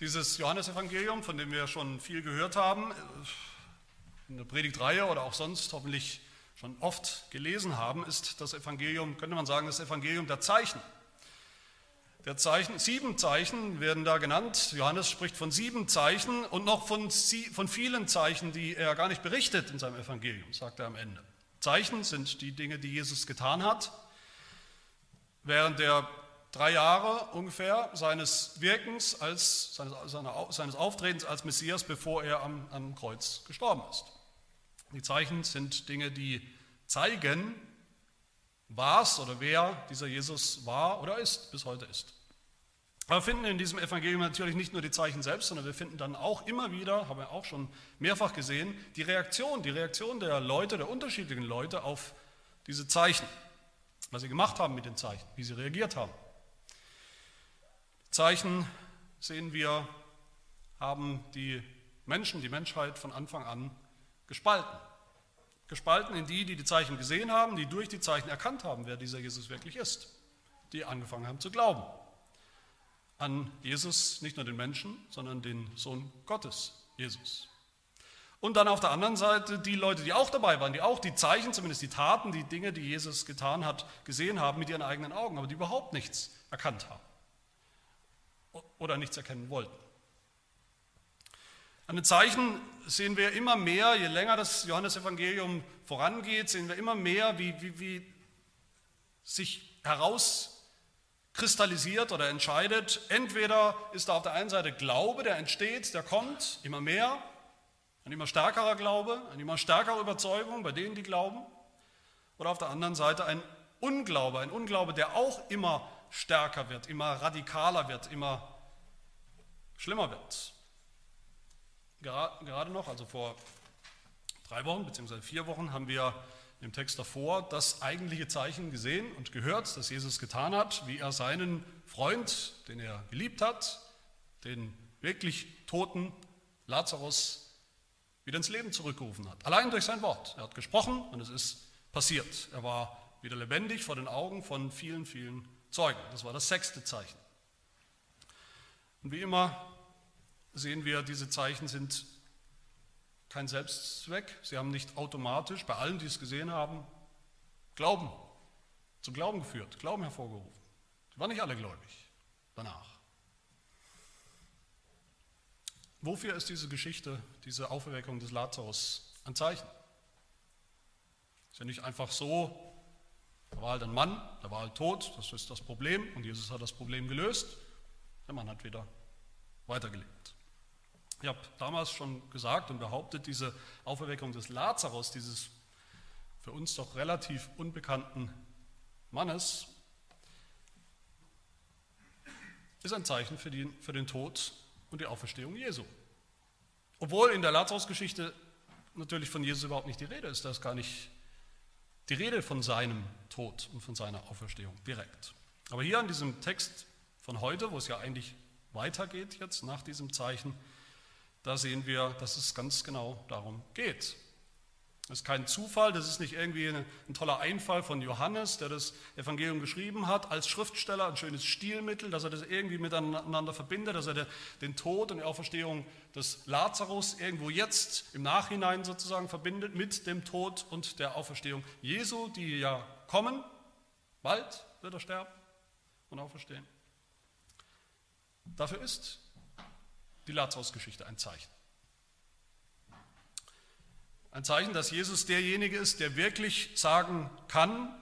Dieses Johannesevangelium, von dem wir schon viel gehört haben, in der Predigtreihe oder auch sonst hoffentlich schon oft gelesen haben, ist das Evangelium, könnte man sagen, das Evangelium der Zeichen. Der Zeichen, sieben Zeichen werden da genannt. Johannes spricht von sieben Zeichen und noch von, von vielen Zeichen, die er gar nicht berichtet in seinem Evangelium, sagt er am Ende. Zeichen sind die Dinge, die Jesus getan hat. Während der drei Jahre ungefähr seines Wirkens, als, seines, seines Auftretens als Messias, bevor er am, am Kreuz gestorben ist. Die Zeichen sind Dinge, die zeigen, was oder wer dieser Jesus war oder ist, bis heute ist. Aber wir finden in diesem Evangelium natürlich nicht nur die Zeichen selbst, sondern wir finden dann auch immer wieder, haben wir auch schon mehrfach gesehen, die Reaktion, die Reaktion der Leute, der unterschiedlichen Leute auf diese Zeichen, was sie gemacht haben mit den Zeichen, wie sie reagiert haben. Zeichen, sehen wir, haben die Menschen, die Menschheit von Anfang an gespalten. Gespalten in die, die die Zeichen gesehen haben, die durch die Zeichen erkannt haben, wer dieser Jesus wirklich ist, die angefangen haben zu glauben. An Jesus, nicht nur den Menschen, sondern den Sohn Gottes, Jesus. Und dann auf der anderen Seite die Leute, die auch dabei waren, die auch die Zeichen, zumindest die Taten, die Dinge, die Jesus getan hat, gesehen haben mit ihren eigenen Augen, aber die überhaupt nichts erkannt haben oder nichts erkennen wollten. An den Zeichen sehen wir immer mehr, je länger das Johannesevangelium vorangeht, sehen wir immer mehr, wie, wie, wie sich herauskristallisiert oder entscheidet. Entweder ist da auf der einen Seite Glaube, der entsteht, der kommt, immer mehr, ein immer stärkerer Glaube, eine immer stärkere Überzeugung bei denen, die glauben. Oder auf der anderen Seite ein Unglaube, ein Unglaube, der auch immer stärker wird, immer radikaler wird, immer schlimmer wird gerade noch, also vor drei Wochen bzw. vier Wochen, haben wir im Text davor das eigentliche Zeichen gesehen und gehört, das Jesus getan hat, wie er seinen Freund, den er geliebt hat, den wirklich toten Lazarus wieder ins Leben zurückgerufen hat. Allein durch sein Wort. Er hat gesprochen und es ist passiert. Er war wieder lebendig vor den Augen von vielen, vielen Zeugen. Das war das sechste Zeichen. Und wie immer sehen wir, diese Zeichen sind kein Selbstzweck. Sie haben nicht automatisch bei allen, die es gesehen haben, Glauben, zum Glauben geführt, Glauben hervorgerufen. Sie waren nicht alle gläubig danach. Wofür ist diese Geschichte, diese Auferweckung des Lazarus ein Zeichen? Ist ja nicht einfach so, da war halt ein Mann, der war halt tot, das ist das Problem und Jesus hat das Problem gelöst. Der Mann hat wieder weitergelebt. Ich habe damals schon gesagt und behauptet, diese Auferweckung des Lazarus, dieses für uns doch relativ unbekannten Mannes, ist ein Zeichen für den, für den Tod und die Auferstehung Jesu. Obwohl in der Lazarus-Geschichte natürlich von Jesus überhaupt nicht die Rede ist, da ist gar nicht die Rede von seinem Tod und von seiner Auferstehung direkt. Aber hier an diesem Text von heute, wo es ja eigentlich weitergeht jetzt nach diesem Zeichen, da sehen wir, dass es ganz genau darum geht. Das ist kein Zufall, das ist nicht irgendwie ein, ein, toller Einfall von Johannes, der das Evangelium geschrieben hat, als Schriftsteller, ein schönes Stilmittel, dass er das irgendwie miteinander verbindet, dass er den Tod und die Auferstehung des Lazarus irgendwo jetzt im Nachhinein sozusagen verbindet mit dem Tod und der Auferstehung Jesu, die ja kommen. Bald wird er sterben und auferstehen. Dafür ist die Lazarus-Geschichte ein Zeichen. Ein Zeichen, dass Jesus derjenige ist, der wirklich sagen kann,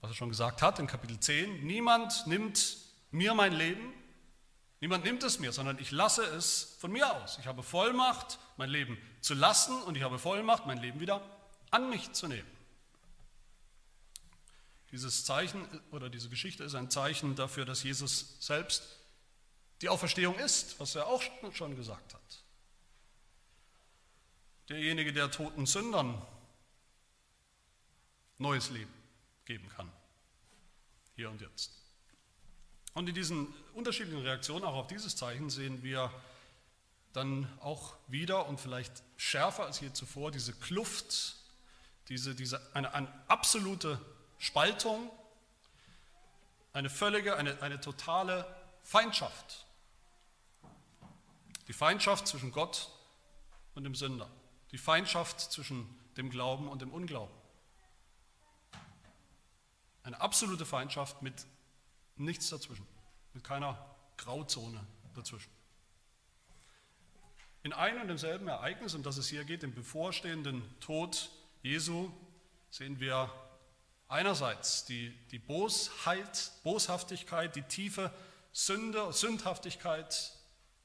was er schon gesagt hat in Kapitel 10, niemand nimmt mir mein Leben, niemand nimmt es mir, sondern ich lasse es von mir aus. Ich habe Vollmacht, mein Leben zu lassen und ich habe Vollmacht, mein Leben wieder an mich zu nehmen. Dieses Zeichen oder diese Geschichte ist ein Zeichen dafür, dass Jesus selbst die Auferstehung ist, was er auch schon gesagt hat. Derjenige, der toten Sündern neues Leben geben kann, hier und jetzt. Und in diesen unterschiedlichen Reaktionen auch auf dieses Zeichen sehen wir dann auch wieder und vielleicht schärfer als je zuvor diese Kluft, diese, diese, eine, eine absolute Spaltung, eine völlige, eine, eine totale Feindschaft Die Feindschaft zwischen Gott und dem Sünder. Die Feindschaft zwischen dem Glauben und dem Unglauben. Eine absolute Feindschaft mit nichts dazwischen, mit keiner Grauzone dazwischen. In einem und demselben Ereignis, um das es hier geht, dem bevorstehenden Tod Jesu, sehen wir einerseits die, die Bosheit, Boshaftigkeit, die tiefe Sünde, Sündhaftigkeit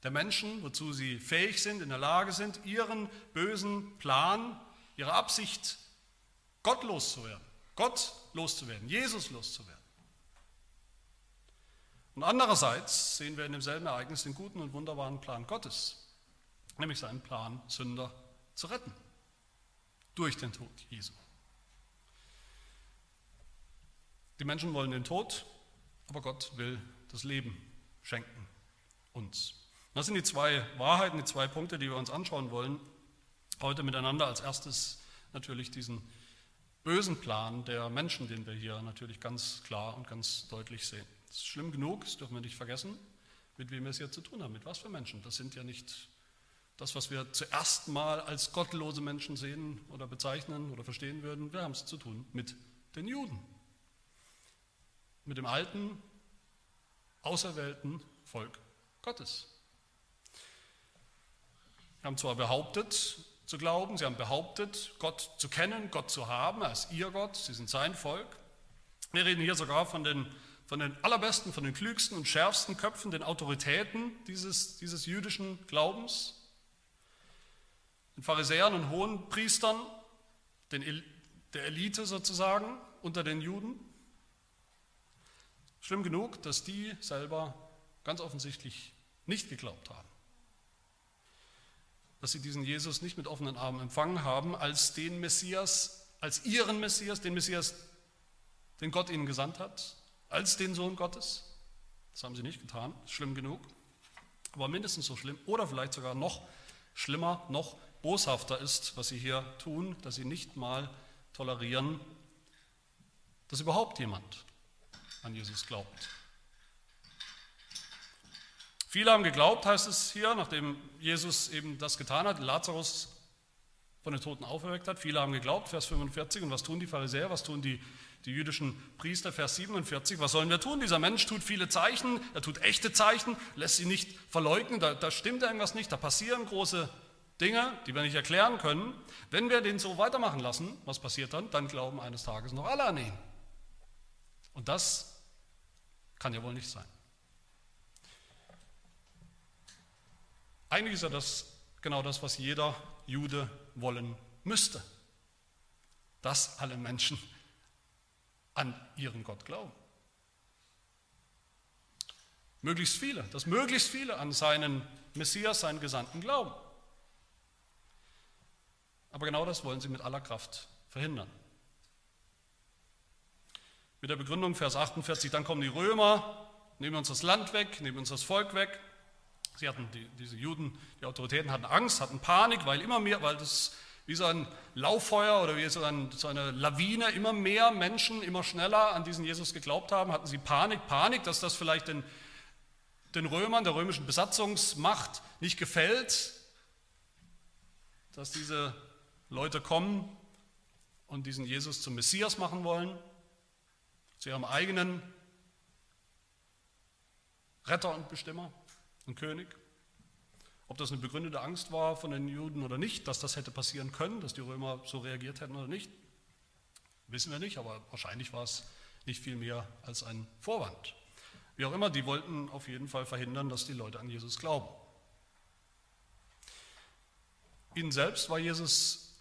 der Menschen, wozu sie fähig sind, in der Lage sind, ihren bösen Plan, ihre Absicht, Gott loszuwerden, Gott loszuwerden, Jesus loszuwerden. Und andererseits sehen wir in demselben Ereignis den guten und wunderbaren Plan Gottes, nämlich seinen Plan, Sünder zu retten durch den Tod Jesu. Die Menschen wollen den Tod, aber Gott will das Leben schenken uns. Das sind die zwei Wahrheiten, die zwei Punkte, die wir uns anschauen wollen, heute miteinander. Als erstes natürlich diesen bösen Plan der Menschen, den wir hier natürlich ganz klar und ganz deutlich sehen. Es ist schlimm genug, das dürfen wir nicht vergessen, mit wem wir es hier zu tun haben, mit was für Menschen. Das sind ja nicht das, was wir zuerst mal als gottlose Menschen sehen oder bezeichnen oder verstehen würden. Wir haben es zu tun mit den Juden, mit dem alten, auserwählten Volk Gottes. Sie haben zwar behauptet zu glauben, sie haben behauptet, Gott zu kennen, Gott zu haben, ist ihr Gott, sie sind sein Volk. Wir reden hier sogar von den, von den allerbesten, von den klügsten und schärfsten Köpfen, den Autoritäten dieses, dieses jüdischen Glaubens, den Pharisäern und hohen Priestern, den, der Elite sozusagen unter den Juden. Schlimm genug, dass die selber ganz offensichtlich nicht geglaubt haben. Dass sie diesen Jesus nicht mit offenen Armen empfangen haben als den Messias, als ihren Messias, den Messias, den Gott ihnen gesandt hat, als den Sohn Gottes. Das haben sie nicht getan, schlimm genug. Aber mindestens so schlimm oder vielleicht sogar noch schlimmer, noch boshafter ist, was sie hier tun, dass sie nicht mal tolerieren, dass überhaupt jemand an Jesus glaubt. Viele haben geglaubt, heißt es hier, nachdem Jesus eben das getan hat, Lazarus von den Toten auferweckt hat. Viele haben geglaubt, Vers 45. Und was tun die Pharisäer, was tun die, die jüdischen Priester, Vers 47. Was sollen wir tun? Dieser Mensch tut viele Zeichen, er tut echte Zeichen, lässt sie nicht verleugnen, da, da stimmt irgendwas nicht, da passieren große Dinge, die wir nicht erklären können. Wenn wir den so weitermachen lassen, was passiert dann? Dann glauben eines Tages noch alle an ihn. Und das kann ja wohl nicht sein. Eigentlich ist ja das genau das, was jeder Jude wollen müsste. Dass alle Menschen an ihren Gott glauben. Möglichst viele, dass möglichst viele an seinen Messias, seinen Gesandten glauben. Aber genau das wollen sie mit aller Kraft verhindern. Mit der Begründung, Vers 48, dann kommen die Römer, nehmen uns das Land weg, nehmen uns das Volk weg. Sie hatten, die, diese Juden, die Autoritäten hatten Angst, hatten Panik, weil immer mehr, weil das wie so ein Lauffeuer oder wie so, ein, so eine Lawine, immer mehr Menschen immer schneller an diesen Jesus geglaubt haben, hatten sie Panik, Panik, dass das vielleicht den, den Römern, der römischen Besatzungsmacht nicht gefällt, dass diese Leute kommen und diesen Jesus zum Messias machen wollen zu ihrem eigenen Retter und Bestimmer und König. Ob das eine begründete Angst war von den Juden oder nicht, dass das hätte passieren können, dass die Römer so reagiert hätten oder nicht, wissen wir nicht, aber wahrscheinlich war es nicht viel mehr als ein Vorwand. Wie auch immer, die wollten auf jeden Fall verhindern, dass die Leute an Jesus glauben. Ihnen selbst war Jesus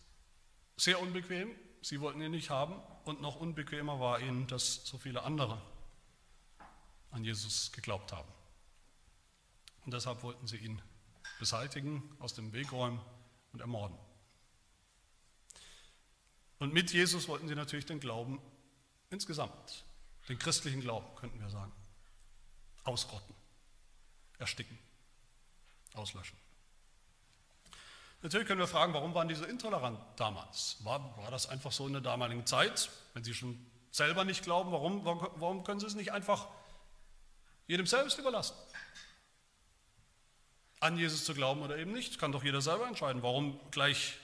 sehr unbequem, sie wollten ihn nicht haben und noch unbequemer war ihnen, dass so viele andere an Jesus geglaubt haben. Und deshalb wollten sie ihn beseitigen, aus dem Weg räumen und ermorden. Und mit Jesus wollten sie natürlich den Glauben insgesamt, den christlichen Glauben, könnten wir sagen, ausrotten, ersticken, auslöschen. Natürlich können wir fragen, warum waren die so intolerant damals? War, war das einfach so in der damaligen Zeit? Wenn sie schon selber nicht glauben, warum, warum können sie es nicht einfach jedem selbst überlassen? An Jesus zu glauben oder eben nicht. Kann doch jeder selber entscheiden. Warum gleich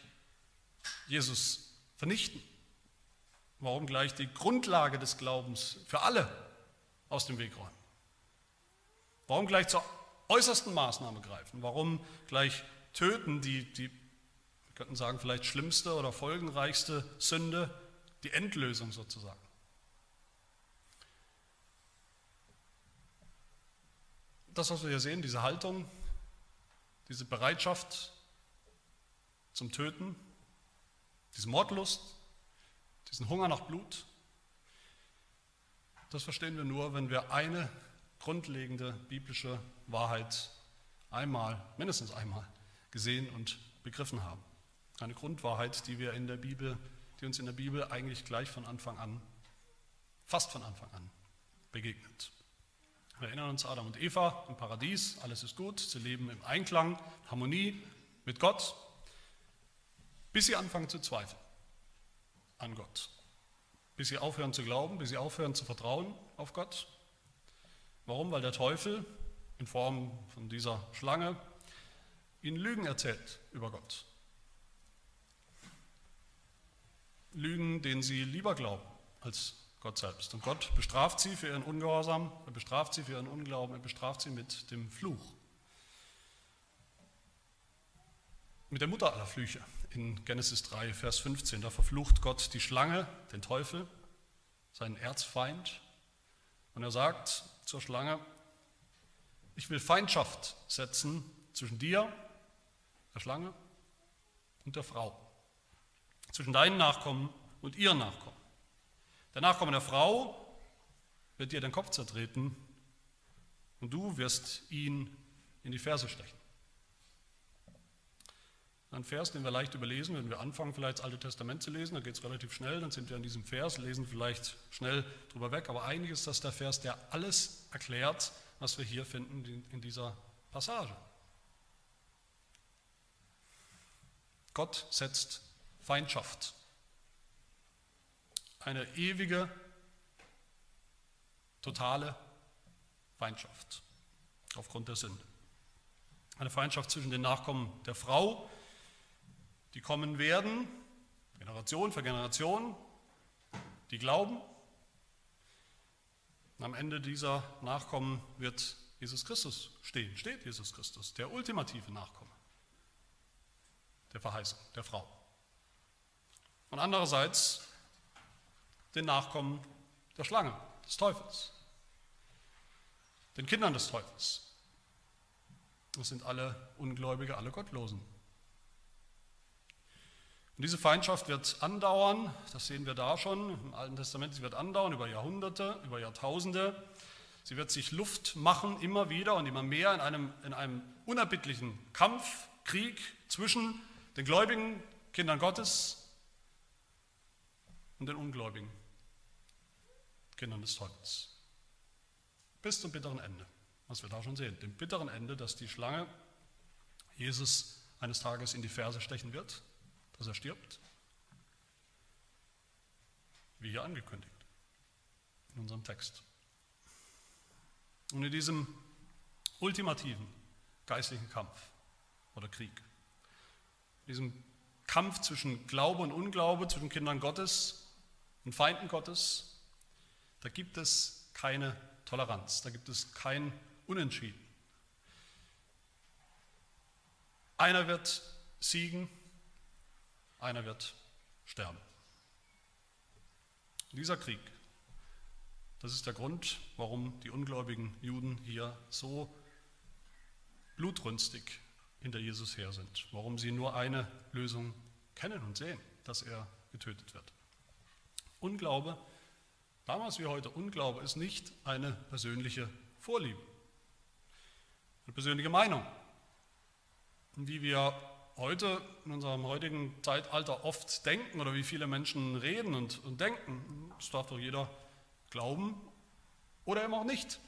Jesus vernichten? Warum gleich die Grundlage des Glaubens für alle aus dem Weg räumen? Warum gleich zur äußersten Maßnahme greifen? Warum gleich töten, die, die wir könnten sagen, vielleicht schlimmste oder folgenreichste Sünde, die Endlösung sozusagen? Das, was wir hier sehen, diese Haltung, diese Bereitschaft zum Töten, diese Mordlust, diesen Hunger nach Blut, das verstehen wir nur, wenn wir eine grundlegende biblische Wahrheit einmal, mindestens einmal gesehen und begriffen haben. Eine Grundwahrheit, die wir in der Bibel, die uns in der Bibel eigentlich gleich von Anfang an, fast von Anfang an begegnet. Wir erinnern uns Adam und Eva im Paradies, alles ist gut, sie leben im Einklang, Harmonie mit Gott, bis sie anfangen zu zweifeln an Gott, bis sie aufhören zu glauben, bis sie aufhören zu vertrauen auf Gott. Warum? Weil der Teufel in Form von dieser Schlange ihnen Lügen erzählt über Gott. Lügen, denen sie lieber glauben als Gott selbst. Und Gott bestraft sie für ihren Ungehorsam, er bestraft sie für ihren Unglauben, er bestraft sie mit dem Fluch. Mit der Mutter aller Flüche in Genesis 3, Vers 15. Da verflucht Gott die Schlange, den Teufel, seinen Erzfeind. Und er sagt zur Schlange, ich will Feindschaft setzen zwischen dir, der Schlange, und der Frau, zwischen deinen Nachkommen und ihren Nachkommen. Der Nachkomme der Frau wird dir den Kopf zertreten und du wirst ihn in die Ferse stechen. Ein Vers, den wir leicht überlesen, wenn wir anfangen, vielleicht das Alte Testament zu lesen, dann geht es relativ schnell, dann sind wir an diesem Vers, lesen vielleicht schnell drüber weg, aber eigentlich ist das der Vers, der alles erklärt, was wir hier finden in dieser Passage. Gott setzt Feindschaft eine ewige, totale Feindschaft aufgrund der Sünde. Eine Feindschaft zwischen den Nachkommen der Frau, die kommen werden, Generation für Generation, die glauben. Und am Ende dieser Nachkommen wird Jesus Christus stehen, steht Jesus Christus, der ultimative Nachkomme der Verheißung der Frau. Und andererseits den Nachkommen der Schlange, des Teufels, den Kindern des Teufels. Das sind alle Ungläubige, alle Gottlosen. Und diese Feindschaft wird andauern, das sehen wir da schon im Alten Testament, sie wird andauern über Jahrhunderte, über Jahrtausende. Sie wird sich Luft machen, immer wieder und immer mehr in einem, in einem unerbittlichen Kampf, Krieg zwischen den gläubigen Kindern Gottes und den Ungläubigen Kindern des Teufels. Bis zum bitteren Ende, was wir da schon sehen. Dem bitteren Ende, dass die Schlange Jesus eines Tages in die Ferse stechen wird, dass er stirbt. Wie hier angekündigt in unserem Text. Und in diesem ultimativen geistlichen Kampf oder Krieg, diesem Kampf zwischen Glaube und Unglaube, zwischen Kindern Gottes und Feinden Gottes, da gibt es keine Toleranz, da gibt es kein Unentschieden. Einer wird siegen, einer wird sterben. Dieser Krieg, das ist der Grund, warum die ungläubigen Juden hier so blutrünstig hinter Jesus her sind, warum sie nur eine Lösung kennen und sehen, dass er getötet wird. Unglaube Damals wie heute, Unglaube ist nicht eine persönliche Vorliebe, eine persönliche Meinung. Wie wir heute in unserem heutigen Zeitalter oft denken oder wie viele Menschen reden und, und denken, das darf doch jeder glauben oder eben auch nicht.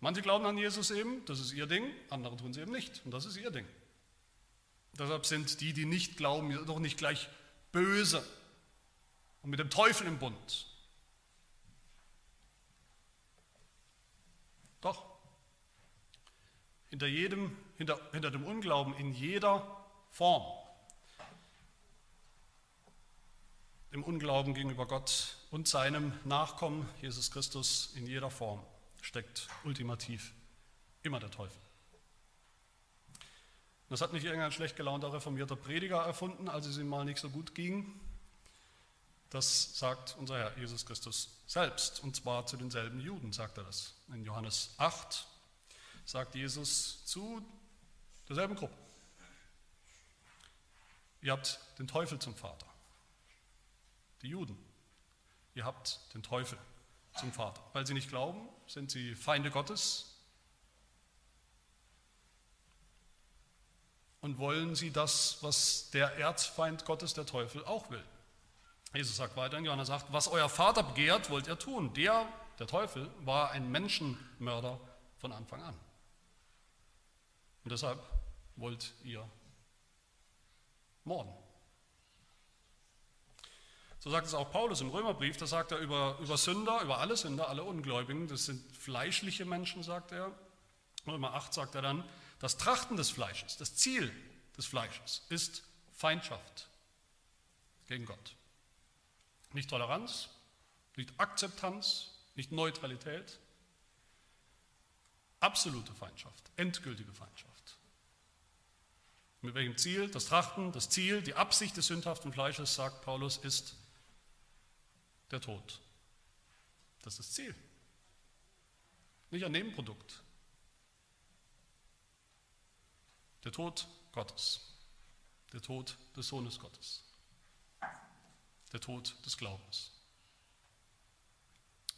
Manche glauben an Jesus eben, das ist ihr Ding, andere tun es eben nicht und das ist ihr Ding. Deshalb sind die, die nicht glauben, doch nicht gleich böse und mit dem Teufel im Bund. Doch, hinter, jedem, hinter, hinter dem Unglauben in jeder Form. Im Unglauben gegenüber Gott und seinem Nachkommen, Jesus Christus, in jeder Form steckt ultimativ immer der Teufel. Das hat nicht irgendein schlecht gelaunter reformierter Prediger erfunden, als es ihm mal nicht so gut ging. Das sagt unser Herr Jesus Christus selbst, und zwar zu denselben Juden sagt er das. In Johannes 8 sagt Jesus zu derselben Gruppe. Ihr habt den Teufel zum Vater. Die Juden. Ihr habt den Teufel zum Vater. Weil sie nicht glauben, sind sie Feinde Gottes, und wollen sie das, was der Erzfeind Gottes, der Teufel, auch will. Jesus sagt weiter in Johannes 8, was euer Vater begehrt, wollt ihr tun. Der, der Teufel, war ein Menschenmörder von Anfang an. Und deshalb wollt ihr morden. So sagt es auch Paulus im Römerbrief, da sagt er über, über Sünder, über alle Sünder, alle Ungläubigen, das sind fleischliche Menschen, sagt er. Römer 8 sagt er dann, das Trachten des Fleisches, das Ziel des Fleisches ist Feindschaft gegen Gott. Nicht Toleranz, nicht Akzeptanz, nicht Neutralität, absolute Feindschaft, endgültige Feindschaft. Mit welchem Ziel? Das Trachten, das Ziel, die Absicht des sündhaften Fleisches, sagt Paulus, ist der Tod. Das ist das Ziel. Nicht ein Nebenprodukt. Der Tod Gottes. Der Tod des Sohnes Gottes. Der Tod des Glaubens.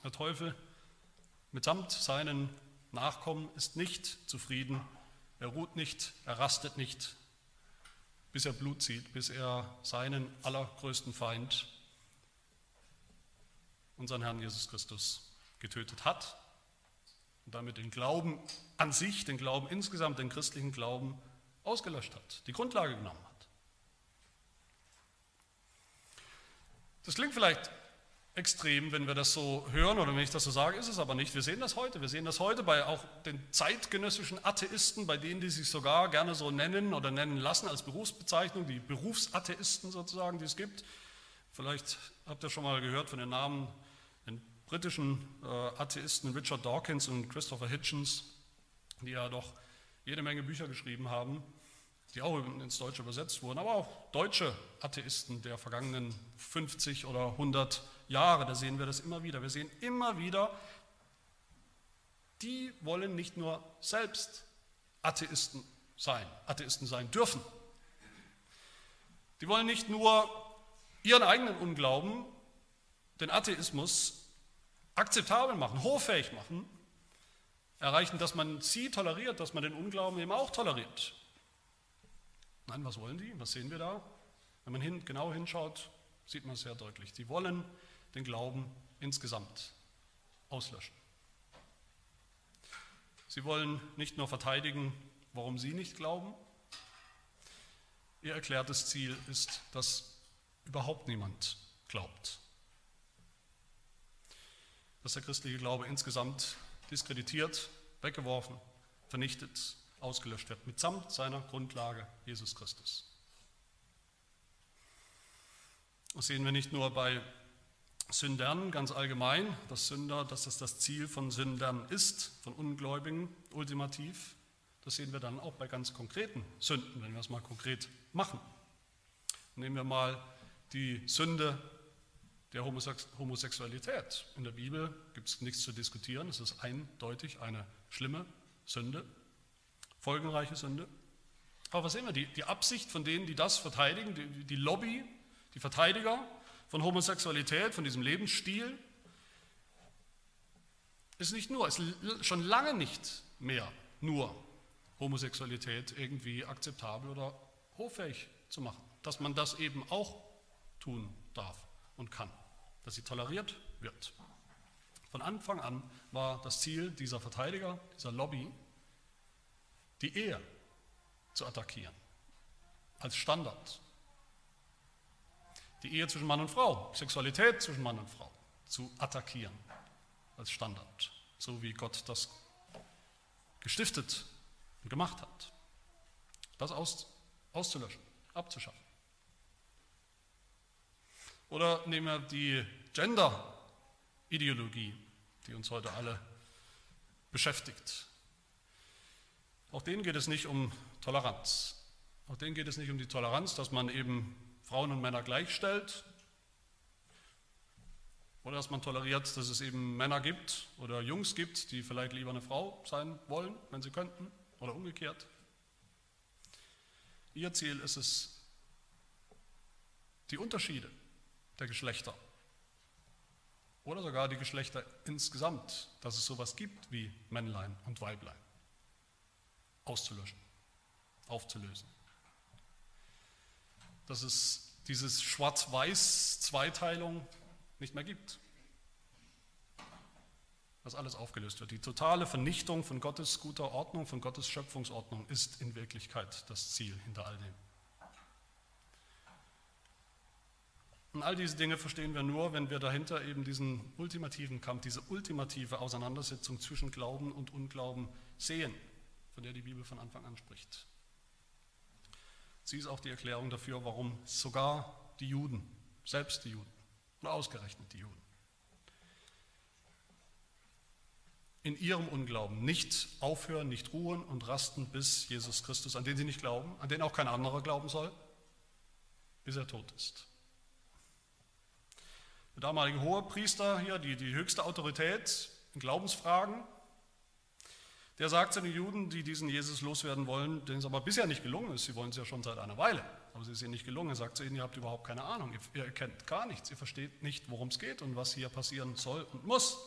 Der Teufel mitsamt seinen Nachkommen ist nicht zufrieden. Er ruht nicht, er rastet nicht, bis er Blut zieht, bis er seinen allergrößten Feind, unseren Herrn Jesus Christus, getötet hat und damit den Glauben an sich, den Glauben insgesamt, den christlichen Glauben ausgelöscht hat, die Grundlage genommen hat. Das klingt vielleicht extrem, wenn wir das so hören oder wenn ich das so sage, ist es aber nicht. Wir sehen das heute. Wir sehen das heute bei auch den zeitgenössischen Atheisten, bei denen, die sich sogar gerne so nennen oder nennen lassen als Berufsbezeichnung, die Berufsatheisten sozusagen, die es gibt. Vielleicht habt ihr schon mal gehört von den Namen den britischen äh, Atheisten Richard Dawkins und Christopher Hitchens, die ja doch jede Menge Bücher geschrieben haben, die auch ins Deutsche übersetzt wurden, aber auch deutsche Atheisten der vergangenen 50 oder 100 Jahre, da sehen wir das immer wieder. Wir sehen immer wieder, die wollen nicht nur selbst Atheisten sein, Atheisten sein dürfen. Die wollen nicht nur ihren eigenen Unglauben, den Atheismus akzeptabel machen, hoffähig machen, erreichen, dass man sie toleriert, dass man den Unglauben eben auch toleriert. Nein, was wollen die? Was sehen wir da? Wenn man hin, genau hinschaut, sieht man es sehr deutlich. Die wollen den Glauben insgesamt auslöschen. Sie wollen nicht nur verteidigen, warum sie nicht glauben. Ihr erklärtes Ziel ist, dass überhaupt niemand glaubt. Dass der christliche Glaube insgesamt diskreditiert, weggeworfen, vernichtet, ausgelöscht wird, mitsamt seiner Grundlage Jesus Christus. Das sehen wir nicht nur bei Sündern ganz allgemein, dass Sünder, dass das das Ziel von Sündern ist, von Ungläubigen ultimativ. Das sehen wir dann auch bei ganz konkreten Sünden, wenn wir es mal konkret machen. Nehmen wir mal die Sünde der Homosexualität. In der Bibel gibt es nichts zu diskutieren. Es ist eindeutig eine schlimme Sünde, folgenreiche Sünde. Aber was wir? Die, die Absicht von denen, die das verteidigen, die, die Lobby, die Verteidiger von Homosexualität, von diesem Lebensstil, ist nicht nur, ist schon lange nicht mehr nur Homosexualität irgendwie akzeptabel oder hoffähig zu machen. Dass man das eben auch tun darf und kann dass sie toleriert wird. Von Anfang an war das Ziel dieser Verteidiger, dieser Lobby, die Ehe zu attackieren, als Standard. Die Ehe zwischen Mann und Frau, Sexualität zwischen Mann und Frau zu attackieren, als Standard, so wie Gott das gestiftet und gemacht hat. Das aus, auszulöschen, abzuschaffen. Oder nehmen wir die Gender-Ideologie, die uns heute alle beschäftigt. Auch denen geht es nicht um Toleranz. Auch denen geht es nicht um die Toleranz, dass man eben Frauen und Männer gleichstellt, oder dass man toleriert, dass es eben Männer gibt oder Jungs gibt, die vielleicht lieber eine Frau sein wollen, wenn sie könnten, oder umgekehrt. Ihr Ziel ist es, die Unterschiede der Geschlechter oder sogar die Geschlechter insgesamt, dass es sowas gibt wie Männlein und Weiblein, auszulöschen, aufzulösen. Dass es dieses Schwarz-Weiß-Zweiteilung nicht mehr gibt. Dass alles aufgelöst wird. Die totale Vernichtung von Gottes guter Ordnung, von Gottes Schöpfungsordnung ist in Wirklichkeit das Ziel hinter all dem. Und all diese Dinge verstehen wir nur, wenn wir dahinter eben diesen ultimativen Kampf, diese ultimative Auseinandersetzung zwischen Glauben und Unglauben sehen, von der die Bibel von Anfang an spricht. Sie ist auch die Erklärung dafür, warum sogar die Juden, selbst die Juden, und ausgerechnet die Juden, in ihrem Unglauben nicht aufhören, nicht ruhen und rasten, bis Jesus Christus, an den sie nicht glauben, an den auch kein anderer glauben soll, bis er tot ist. Der damalige Hohepriester hier, die, die höchste Autorität in Glaubensfragen, der sagt zu den Juden, die diesen Jesus loswerden wollen, denen es aber bisher nicht gelungen ist, sie wollen es ja schon seit einer Weile, aber es ist ihnen nicht gelungen, er sagt zu ihnen, ihr habt überhaupt keine Ahnung, ihr, ihr kennt gar nichts, ihr versteht nicht, worum es geht und was hier passieren soll und muss.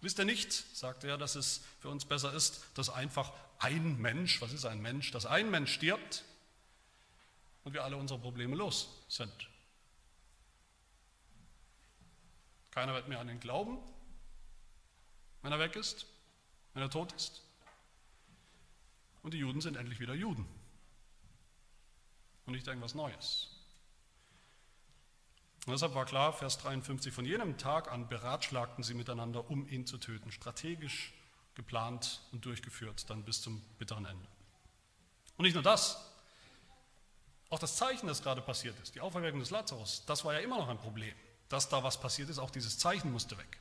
Wisst ihr nicht, sagt er, dass es für uns besser ist, dass einfach ein Mensch, was ist ein Mensch, dass ein Mensch stirbt und wir alle unsere Probleme los sind. Keiner wird mehr an ihn glauben, wenn er weg ist, wenn er tot ist. Und die Juden sind endlich wieder Juden und nicht irgendwas Neues. Und deshalb war klar, Vers 53, von jenem Tag an beratschlagten sie miteinander, um ihn zu töten, strategisch geplant und durchgeführt, dann bis zum bitteren Ende. Und nicht nur das, auch das Zeichen, das gerade passiert ist, die Auferweckung des Lazarus, das war ja immer noch ein Problem dass da was passiert ist, auch dieses Zeichen musste weg.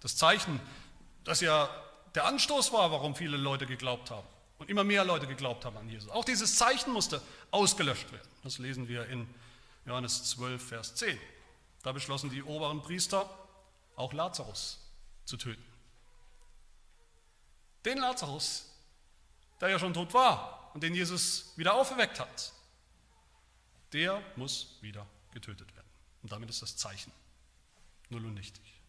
Das Zeichen, das ja der Anstoß war, warum viele Leute geglaubt haben und immer mehr Leute geglaubt haben an Jesus. Auch dieses Zeichen musste ausgelöscht werden. Das lesen wir in Johannes 12, Vers 10. Da beschlossen die oberen Priester, auch Lazarus zu töten. Den Lazarus, der ja schon tot war und den Jesus wieder auferweckt hat, der muss wieder getötet werden. Und damit ist das Zeichen null und nichtig.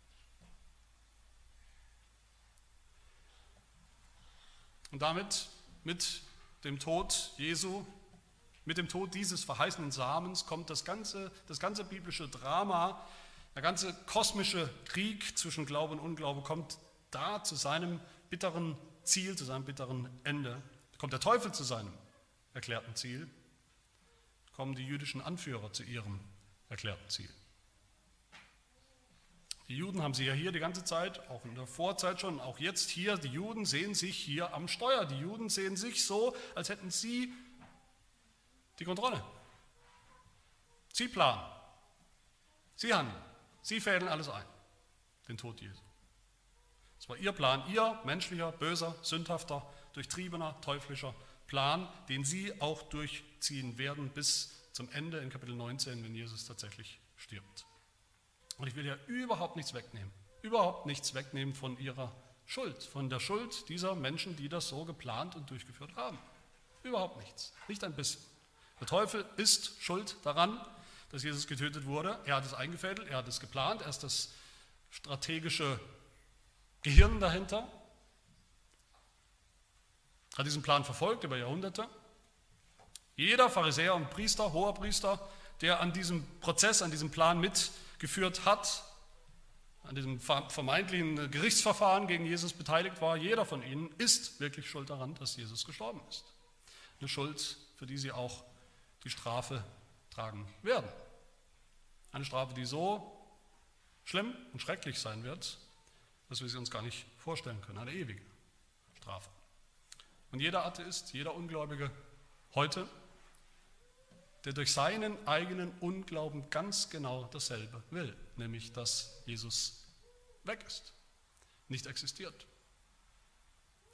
Und damit, mit dem Tod Jesu, mit dem Tod dieses verheißenen Samens, kommt das ganze, das ganze biblische Drama, der ganze kosmische Krieg zwischen Glaube und Unglaube kommt da zu seinem bitteren Ziel, zu seinem bitteren Ende. Da kommt der Teufel zu seinem erklärten Ziel, kommen die jüdischen Anführer zu ihrem erklärten Ziel. Die Juden haben sie ja hier die ganze Zeit, auch in der Vorzeit schon, auch jetzt hier, die Juden sehen sich hier am Steuer. Die Juden sehen sich so, als hätten sie die Kontrolle. Sie planen, sie handeln, sie fädeln alles ein, den Tod Jesu. Es war ihr Plan, ihr menschlicher, böser, sündhafter, durchtriebener, teuflischer Plan, den sie auch durchziehen werden bis zum Ende in Kapitel 19, wenn Jesus tatsächlich stirbt. Und ich will ja überhaupt nichts wegnehmen, überhaupt nichts wegnehmen von ihrer Schuld, von der Schuld dieser Menschen, die das so geplant und durchgeführt haben. Überhaupt nichts, nicht ein bisschen. Der Teufel ist schuld daran, dass Jesus getötet wurde. Er hat es eingefädelt, er hat es geplant, er ist das strategische Gehirn dahinter, hat diesen Plan verfolgt über Jahrhunderte. Jeder Pharisäer und Priester, hoher Priester, der an diesem Prozess, an diesem Plan mitgeführt hat, an diesem vermeintlichen Gerichtsverfahren gegen Jesus beteiligt war, jeder von ihnen ist wirklich schuld daran, dass Jesus gestorben ist. Eine Schuld, für die sie auch die Strafe tragen werden. Eine Strafe, die so schlimm und schrecklich sein wird, dass wir sie uns gar nicht vorstellen können. Eine ewige Strafe. Und jeder Atheist, jeder Ungläubige heute, der durch seinen eigenen Unglauben ganz genau dasselbe will, nämlich dass Jesus weg ist, nicht existiert,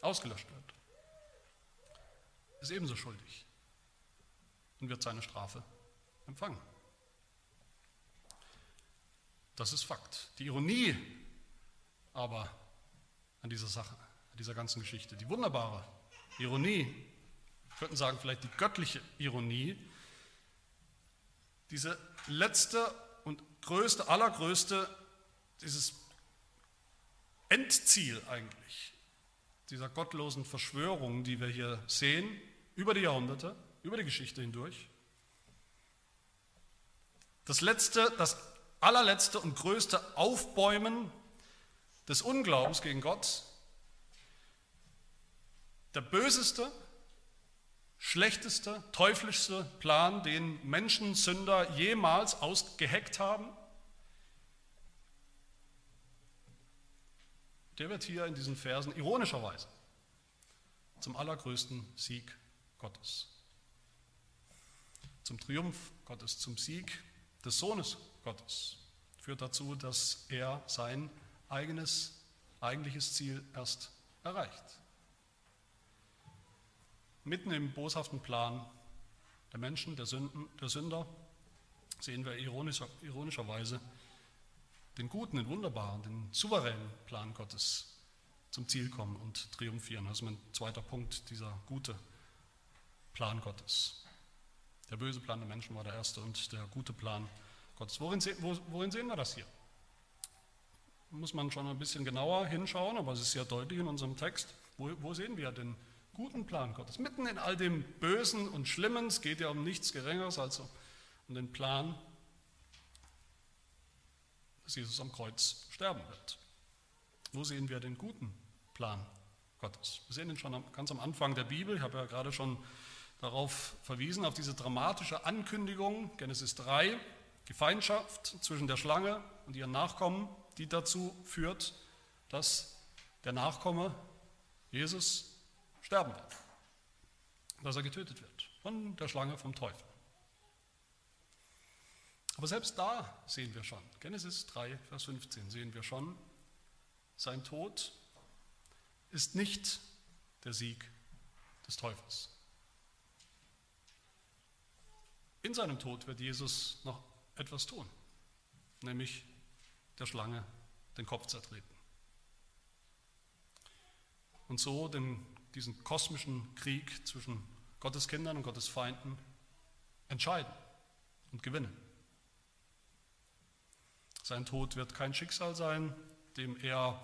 ausgelöscht wird, ist ebenso schuldig und wird seine Strafe empfangen. Das ist Fakt. Die Ironie aber an dieser Sache, an dieser ganzen Geschichte, die wunderbare Ironie, wir könnten sagen vielleicht die göttliche Ironie, diese letzte und größte, allergrößte, dieses Endziel eigentlich dieser gottlosen Verschwörung, die wir hier sehen, über die Jahrhunderte, über die Geschichte hindurch. Das letzte, das allerletzte und größte Aufbäumen des Unglaubens gegen Gott, der böseste, schlechteste, teuflischste Plan, den Menschen, Sünder jemals ausgeheckt haben, der wird hier in diesen Versen ironischerweise zum allergrößten Sieg Gottes, zum Triumph Gottes, zum Sieg des Sohnes Gottes, führt dazu, dass er sein eigenes, eigentliches Ziel erst erreicht. Mitten im boshaften Plan der Menschen, der, Sünden, der Sünder, sehen wir ironischer, ironischerweise den guten, den wunderbaren, den souveränen Plan Gottes zum Ziel kommen und triumphieren. Das ist mein zweiter Punkt, dieser gute Plan Gottes. Der böse Plan der Menschen war der erste und der gute Plan Gottes. Worin, worin sehen wir das hier? Muss man schon ein bisschen genauer hinschauen, aber es ist sehr deutlich in unserem Text. Wo, wo sehen wir den guten Plan Gottes? Mitten in all dem Bösen und Schlimmen, es geht ja um nichts Geringeres als um den Plan dass Jesus am Kreuz sterben wird. Wo sehen wir den guten Plan Gottes? Wir sehen ihn schon ganz am Anfang der Bibel. Ich habe ja gerade schon darauf verwiesen, auf diese dramatische Ankündigung, Genesis 3, die Feindschaft zwischen der Schlange und ihren Nachkommen, die dazu führt, dass der Nachkomme Jesus sterben wird, dass er getötet wird von der Schlange vom Teufel. Aber selbst da sehen wir schon, Genesis 3, Vers 15, sehen wir schon, sein Tod ist nicht der Sieg des Teufels. In seinem Tod wird Jesus noch etwas tun, nämlich der Schlange den Kopf zertreten. Und so den, diesen kosmischen Krieg zwischen Gottes Kindern und Gottes Feinden entscheiden und gewinnen. Sein Tod wird kein Schicksal sein, dem er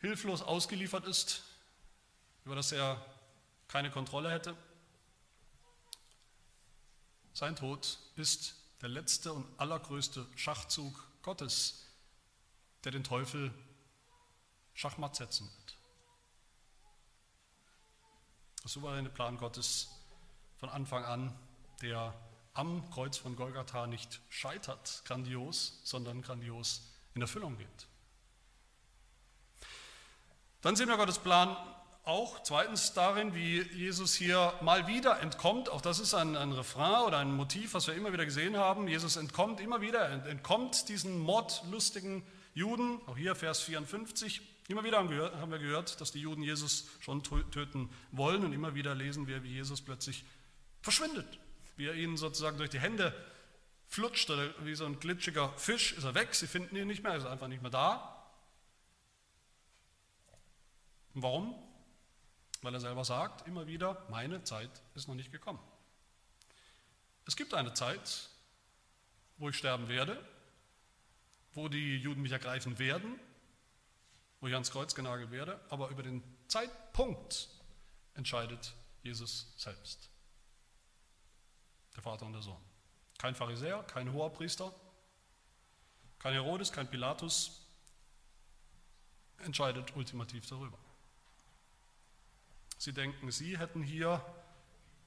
hilflos ausgeliefert ist, über das er keine Kontrolle hätte. Sein Tod ist der letzte und allergrößte Schachzug Gottes, der den Teufel Schachmatt setzen wird. Der souveräne Plan Gottes von Anfang an, der am Kreuz von Golgatha nicht scheitert, grandios, sondern grandios in Erfüllung geht. Dann sehen wir Gottes Plan auch zweitens darin, wie Jesus hier mal wieder entkommt. Auch das ist ein, ein Refrain oder ein Motiv, was wir immer wieder gesehen haben. Jesus entkommt immer wieder, entkommt diesen mordlustigen Juden. Auch hier Vers 54. Immer wieder haben wir gehört, dass die Juden Jesus schon töten wollen. Und immer wieder lesen wir, wie Jesus plötzlich verschwindet wie er ihnen sozusagen durch die Hände flutscht oder wie so ein glitschiger Fisch, ist er weg, sie finden ihn nicht mehr, er ist einfach nicht mehr da. Und warum? Weil er selber sagt, immer wieder, meine Zeit ist noch nicht gekommen. Es gibt eine Zeit, wo ich sterben werde, wo die Juden mich ergreifen werden, wo ich ans Kreuz genagelt werde, aber über den Zeitpunkt entscheidet Jesus selbst der Vater und der Sohn. Kein Pharisäer, kein hoher Priester, kein Herodes, kein Pilatus entscheidet ultimativ darüber. Sie denken, sie hätten hier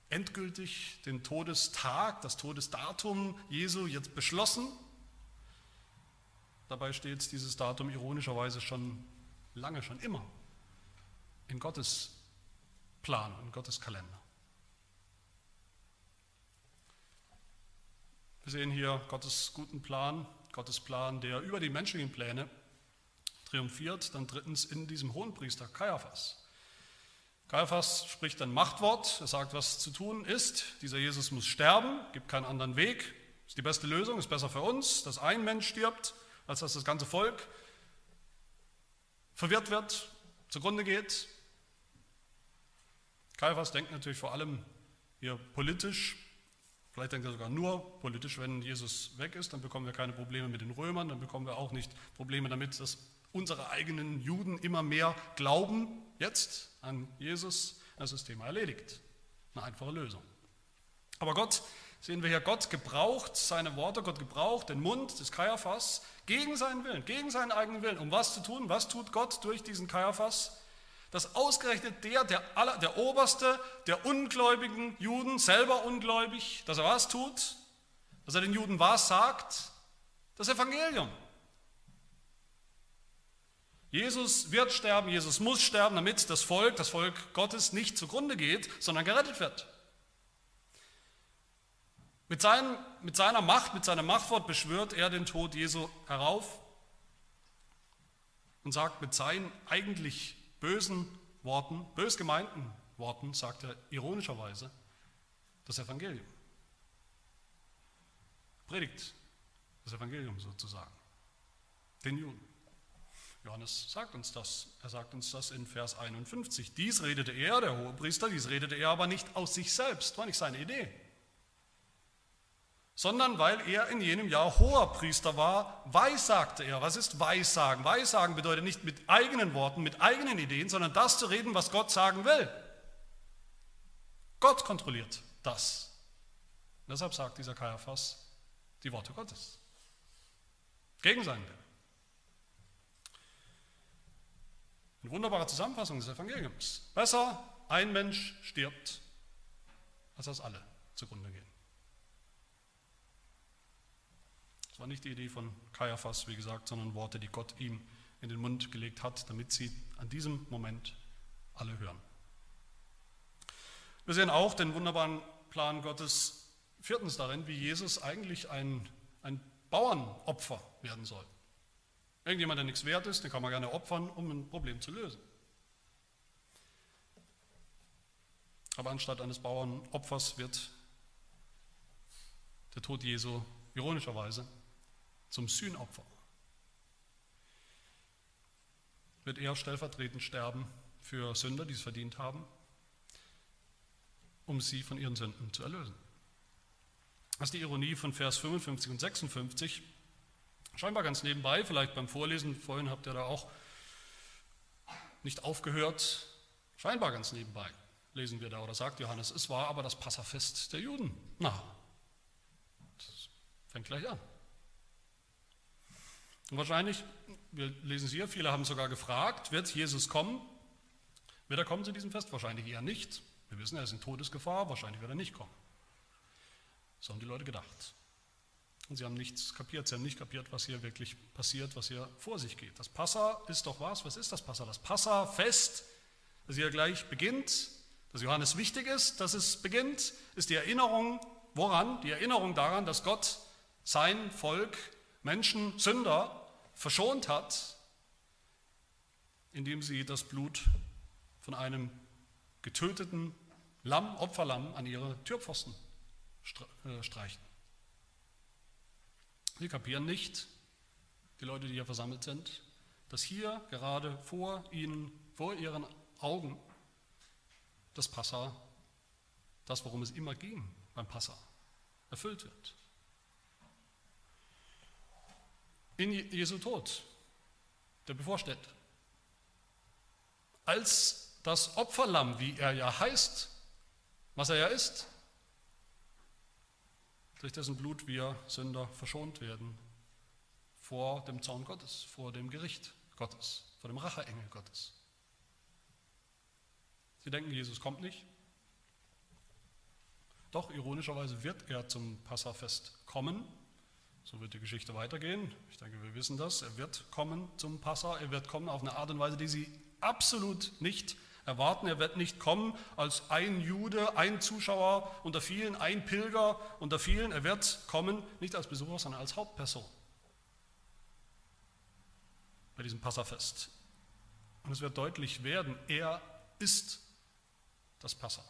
endgültig den Todestag, das Todesdatum Jesu jetzt beschlossen. Dabei steht dieses Datum ironischerweise schon lange, schon immer in Gottes Plan, in Gottes Kalender. Wir sehen hier Gottes guten Plan, Gottes Plan, der über die menschlichen Pläne triumphiert, dann drittens in diesem Hohenpriester Kaiaphas. Kaiaphas spricht ein Machtwort, er sagt, was zu tun ist. Dieser Jesus muss sterben, gibt keinen anderen Weg, ist die beste Lösung, ist besser für uns, dass ein Mensch stirbt, als dass das ganze Volk verwirrt wird, zugrunde geht. Kaiaphas denkt natürlich vor allem hier politisch, vielleicht denkt er sogar nur politisch, wenn Jesus weg ist, dann bekommen wir keine Probleme mit den Römern, dann bekommen wir auch nicht Probleme damit, dass unsere eigenen Juden immer mehr glauben jetzt an Jesus. Das ist Thema erledigt. Eine einfache Lösung. Aber Gott, sehen wir hier, Gott gebraucht seine Worte, Gott gebraucht den Mund des Kaiaphas gegen seinen Willen, gegen seinen eigenen Willen. Um was zu tun? Was tut Gott durch diesen Kaiaphas? Dass ausgerechnet der, der, aller, der Oberste der ungläubigen Juden, selber ungläubig, dass er was tut? Dass er den Juden was sagt? Das Evangelium. Jesus wird sterben, Jesus muss sterben, damit das Volk, das Volk Gottes nicht zugrunde geht, sondern gerettet wird. Mit, seinem, mit seiner Macht, mit seinem Machtwort beschwört er den Tod Jesu herauf und sagt mit seinen eigentlich bösen Worten, bös gemeinten Worten, sagt er ironischerweise das Evangelium. Predigt das Evangelium sozusagen, den Juden. Johannes sagt uns das. Er sagt uns das in Vers 51. Dies redete er, der hohe Priester, dies redete er aber nicht aus sich selbst, war nicht seine Idee, sondern weil er in jenem Jahr hoher Priester war, weissagte er. Was ist Weissagen? Weissagen bedeutet nicht mit eigenen Worten, mit eigenen Ideen, sondern das zu reden, was Gott sagen will. Gott kontrolliert das. Und deshalb sagt dieser Kaiaphas die Worte Gottes. Gegen seinen Willen. Eine wunderbare Zusammenfassung des Evangeliums. Besser ein Mensch stirbt, als dass alle zugrunde gehen. Das war nicht die Idee von Kaiaphas, wie gesagt, sondern Worte, die Gott ihm in den Mund gelegt hat, damit sie an diesem Moment alle hören. Wir sehen auch den wunderbaren Plan Gottes viertens darin, wie Jesus eigentlich ein, ein Bauernopfer werden soll. Irgendjemand, der nichts wert ist, den kann man gerne opfern, um ein Problem zu lösen. Aber anstatt eines Bauernopfers wird der Tod Jesu ironischerweise zum Sühnopfer. Wird er stellvertretend sterben für Sünder, die es verdient haben, um sie von ihren Sünden zu erlösen. Das ist die Ironie von Vers 55 und 56. Scheinbar ganz nebenbei, vielleicht beim Vorlesen, vorhin habt ihr da auch nicht aufgehört, scheinbar ganz nebenbei lesen wir da oder sagt Johannes, es war aber das Passafest der Juden. Na, das fängt gleich an. Und wahrscheinlich, wir lesen es hier, viele haben sogar gefragt, wird Jesus kommen? Wird er kommen zu diesem Fest? Wahrscheinlich eher nicht. Wir wissen, er ist in Todesgefahr, wahrscheinlich wird er nicht kommen. So haben die Leute gedacht. Und sie haben nichts kapiert, sie haben nicht kapiert, was hier wirklich passiert, was hier vor sich geht. Das Passa ist doch was? Was ist das Passa? Das Passa-Fest, das hier gleich beginnt, das Johannes wichtig ist, dass es beginnt, ist die Erinnerung, woran? Die Erinnerung daran, dass Gott sein Volk, Menschen, Sünder verschont hat, indem sie das Blut von einem getöteten Lamm, Opferlamm an ihre Türpfosten äh, streichen. Sie kapieren nicht, die Leute, die hier versammelt sind, dass hier gerade vor ihnen, vor ihren Augen das Passa, das, worum es immer ging beim Passa, erfüllt wird. In Jesu Tod, der bevorsteht. Als das Opferlamm, wie er ja heißt, was er ja ist, durch dessen Blut wir Sünder verschont werden vor dem Zorn Gottes, vor dem Gericht Gottes, vor dem Racheengel Gottes. Sie denken, Jesus kommt nicht. Doch ironischerweise wird er zum Passafest kommen. So wird die Geschichte weitergehen. Ich denke, wir wissen das. Er wird kommen zum Passa. Er wird kommen auf eine Art und Weise, die Sie absolut nicht erwarten. Er wird nicht kommen als ein Jude, ein Zuschauer unter vielen, ein Pilger unter vielen. Er wird kommen nicht als Besucher, sondern als Hauptperson bei diesem Passafest. Und es wird deutlich werden, er ist das Passa.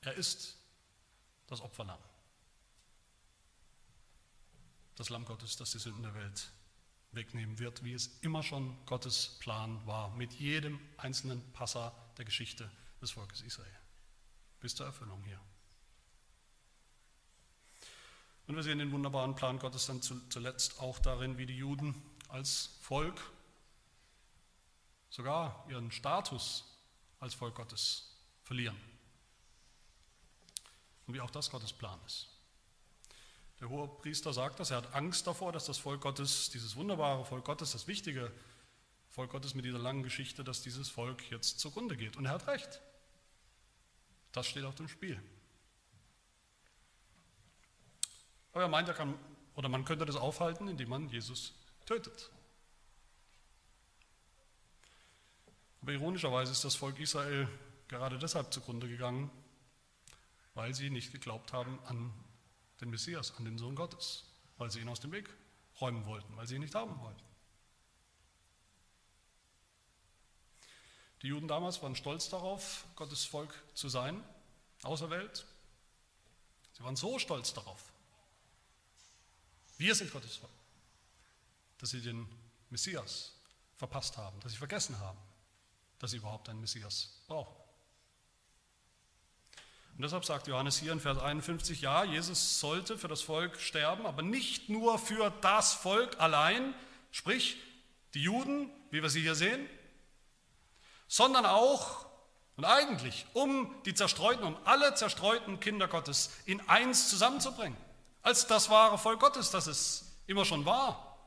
Er ist das Opferlamm. Das Lamm Gottes, das die Sünden der Welt wegnehmen wird, wie es immer schon Gottes Plan war, mit jedem einzelnen Passa der Geschichte des Volkes Israel. Bis zur Erfüllung hier. Und wir sehen den wunderbaren Plan Gottes dann zuletzt auch darin, wie die Juden als Volk sogar ihren Status als Volk Gottes verlieren. Und wie auch das Gottes Plan ist. Der hohe Priester sagt das, er hat Angst davor, dass das Volk Gottes, dieses wunderbare Volk Gottes, das wichtige Volk Gottes mit dieser langen Geschichte, dass dieses Volk jetzt zugrunde geht. Und er hat recht. Das steht auf dem Spiel. Aber er meint, er kann, oder man könnte das aufhalten, indem man Jesus tötet. Aber ironischerweise ist das Volk Israel gerade deshalb zugrunde gegangen, weil sie nicht geglaubt haben an den Messias, an den Sohn Gottes, weil sie ihn aus dem Weg räumen wollten, weil sie ihn nicht haben wollten. Die Juden damals waren stolz darauf, Gottes Volk zu sein, auserwählt. Sie waren so stolz darauf. Wir sind Gottes Volk, dass sie den Messias verpasst haben, dass sie vergessen haben, dass sie überhaupt einen Messias brauchen. Und deshalb sagt Johannes hier in Vers 51, ja, Jesus sollte für das Volk sterben, aber nicht nur für das Volk allein, sprich die Juden, wie wir sie hier sehen, sondern auch und eigentlich um die zerstreuten, um alle zerstreuten Kinder Gottes in eins zusammenzubringen, als das wahre Volk Gottes, das es immer schon war.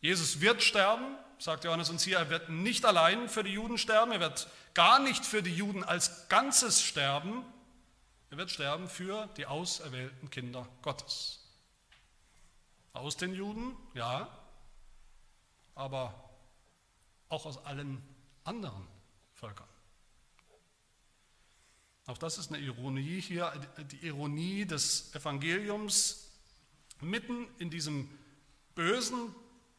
Jesus wird sterben, sagt Johannes uns hier, er wird nicht allein für die Juden sterben, er wird gar nicht für die Juden als Ganzes sterben, er wird sterben für die auserwählten Kinder Gottes. Aus den Juden, ja, aber auch aus allen anderen Völkern. Auch das ist eine Ironie hier, die Ironie des Evangeliums mitten in diesem bösen,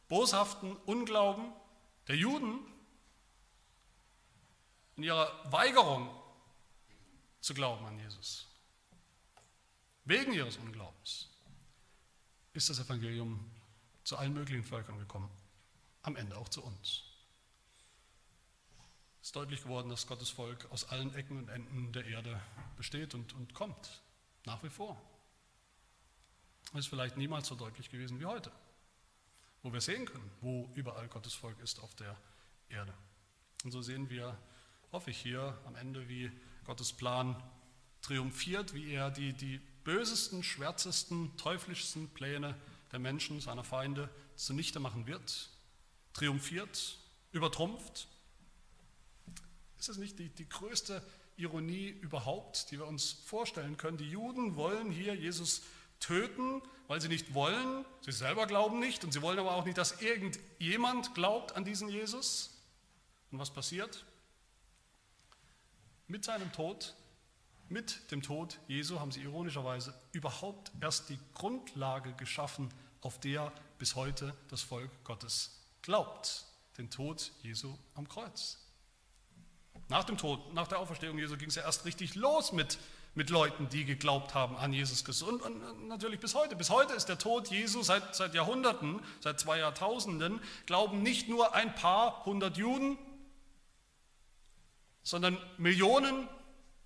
boshaften Unglauben der Juden, in ihrer Weigerung zu glauben an Jesus, wegen ihres Unglaubens, ist das Evangelium zu allen möglichen Völkern gekommen, am Ende auch zu uns. Es ist deutlich geworden, dass Gottes Volk aus allen Ecken und Enden der Erde besteht und, und kommt, nach wie vor. Es ist vielleicht niemals so deutlich gewesen wie heute wo wir sehen können, wo überall Gottes Volk ist auf der Erde. Und so sehen wir, hoffe ich hier am Ende, wie Gottes Plan triumphiert, wie er die, die bösesten, schwärzesten, teuflischsten Pläne der Menschen, seiner Feinde zunichte machen wird, triumphiert, übertrumpft. Ist das nicht die, die größte Ironie überhaupt, die wir uns vorstellen können? Die Juden wollen hier Jesus töten, weil sie nicht wollen, sie selber glauben nicht und sie wollen aber auch nicht, dass irgendjemand glaubt an diesen Jesus. Und was passiert? Mit seinem Tod, mit dem Tod Jesu haben sie ironischerweise überhaupt erst die Grundlage geschaffen, auf der bis heute das Volk Gottes glaubt, den Tod Jesu am Kreuz. Nach dem Tod, nach der Auferstehung Jesu ging es ja erst richtig los mit mit Leuten, die geglaubt haben an Jesus Christus. Und, und, natürlich bis heute. Bis heute ist der Tod Jesu seit, seit Jahrhunderten, seit zwei Jahrtausenden, glauben nicht nur ein paar hundert Juden, sondern Millionen,